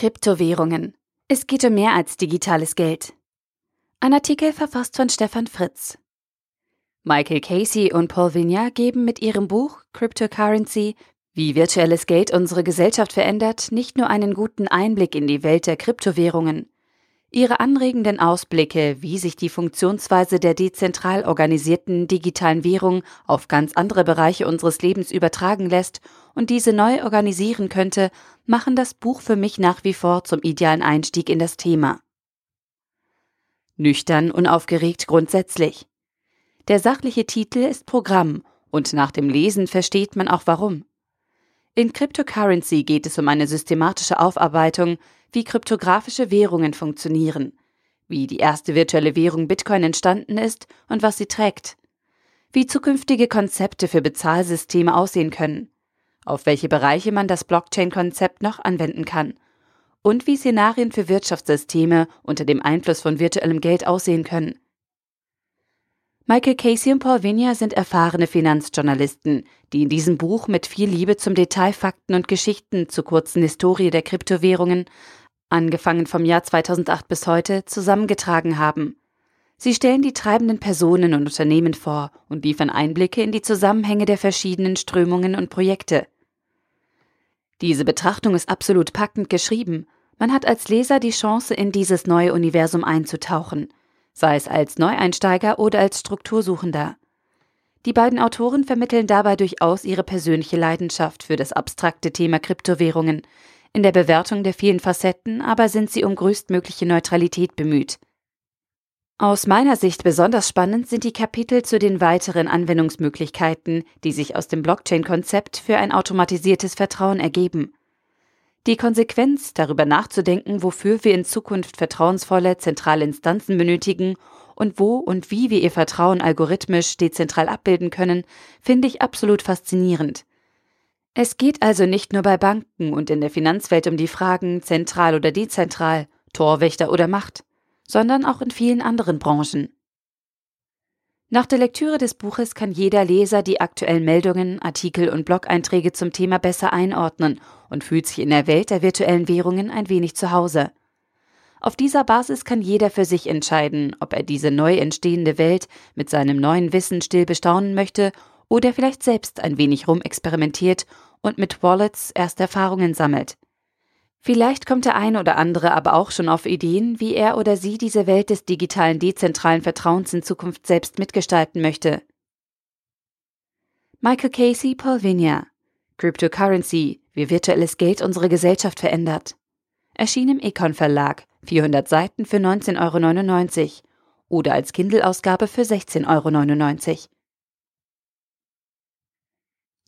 Kryptowährungen. Es geht um mehr als digitales Geld. Ein Artikel verfasst von Stefan Fritz. Michael Casey und Paul Vigna geben mit ihrem Buch Cryptocurrency, wie virtuelles Geld unsere Gesellschaft verändert, nicht nur einen guten Einblick in die Welt der Kryptowährungen. Ihre anregenden Ausblicke, wie sich die Funktionsweise der dezentral organisierten digitalen Währung auf ganz andere Bereiche unseres Lebens übertragen lässt und diese neu organisieren könnte, machen das Buch für mich nach wie vor zum idealen Einstieg in das Thema. Nüchtern, unaufgeregt grundsätzlich. Der sachliche Titel ist Programm und nach dem Lesen versteht man auch warum. In Cryptocurrency geht es um eine systematische Aufarbeitung, wie kryptografische Währungen funktionieren, wie die erste virtuelle Währung Bitcoin entstanden ist und was sie trägt, wie zukünftige Konzepte für Bezahlsysteme aussehen können, auf welche Bereiche man das Blockchain-Konzept noch anwenden kann und wie Szenarien für Wirtschaftssysteme unter dem Einfluss von virtuellem Geld aussehen können. Michael Casey und Paul Vigna sind erfahrene Finanzjournalisten, die in diesem Buch mit viel Liebe zum Detail Fakten und Geschichten zur kurzen Historie der Kryptowährungen, angefangen vom Jahr 2008 bis heute, zusammengetragen haben. Sie stellen die treibenden Personen und Unternehmen vor und liefern Einblicke in die Zusammenhänge der verschiedenen Strömungen und Projekte. Diese Betrachtung ist absolut packend geschrieben. Man hat als Leser die Chance, in dieses neue Universum einzutauchen, sei es als Neueinsteiger oder als Struktursuchender. Die beiden Autoren vermitteln dabei durchaus ihre persönliche Leidenschaft für das abstrakte Thema Kryptowährungen, in der Bewertung der vielen Facetten aber sind sie um größtmögliche Neutralität bemüht. Aus meiner Sicht besonders spannend sind die Kapitel zu den weiteren Anwendungsmöglichkeiten, die sich aus dem Blockchain-Konzept für ein automatisiertes Vertrauen ergeben. Die Konsequenz, darüber nachzudenken, wofür wir in Zukunft vertrauensvolle zentrale Instanzen benötigen und wo und wie wir ihr Vertrauen algorithmisch dezentral abbilden können, finde ich absolut faszinierend. Es geht also nicht nur bei Banken und in der Finanzwelt um die Fragen zentral oder dezentral, Torwächter oder Macht, sondern auch in vielen anderen Branchen. Nach der Lektüre des Buches kann jeder Leser die aktuellen Meldungen, Artikel und Blog-Einträge zum Thema besser einordnen und fühlt sich in der Welt der virtuellen Währungen ein wenig zu Hause. Auf dieser Basis kann jeder für sich entscheiden, ob er diese neu entstehende Welt mit seinem neuen Wissen still bestaunen möchte oder vielleicht selbst ein wenig rumexperimentiert und mit Wallets erste Erfahrungen sammelt. Vielleicht kommt der eine oder andere aber auch schon auf Ideen, wie er oder sie diese Welt des digitalen dezentralen Vertrauens in Zukunft selbst mitgestalten möchte. Michael Casey, Paul Vigna Cryptocurrency, wie virtuelles Geld unsere Gesellschaft verändert. Erschien im Econ Verlag, 400 Seiten für 19,99 Euro oder als Kindle-Ausgabe für 16,99 Euro.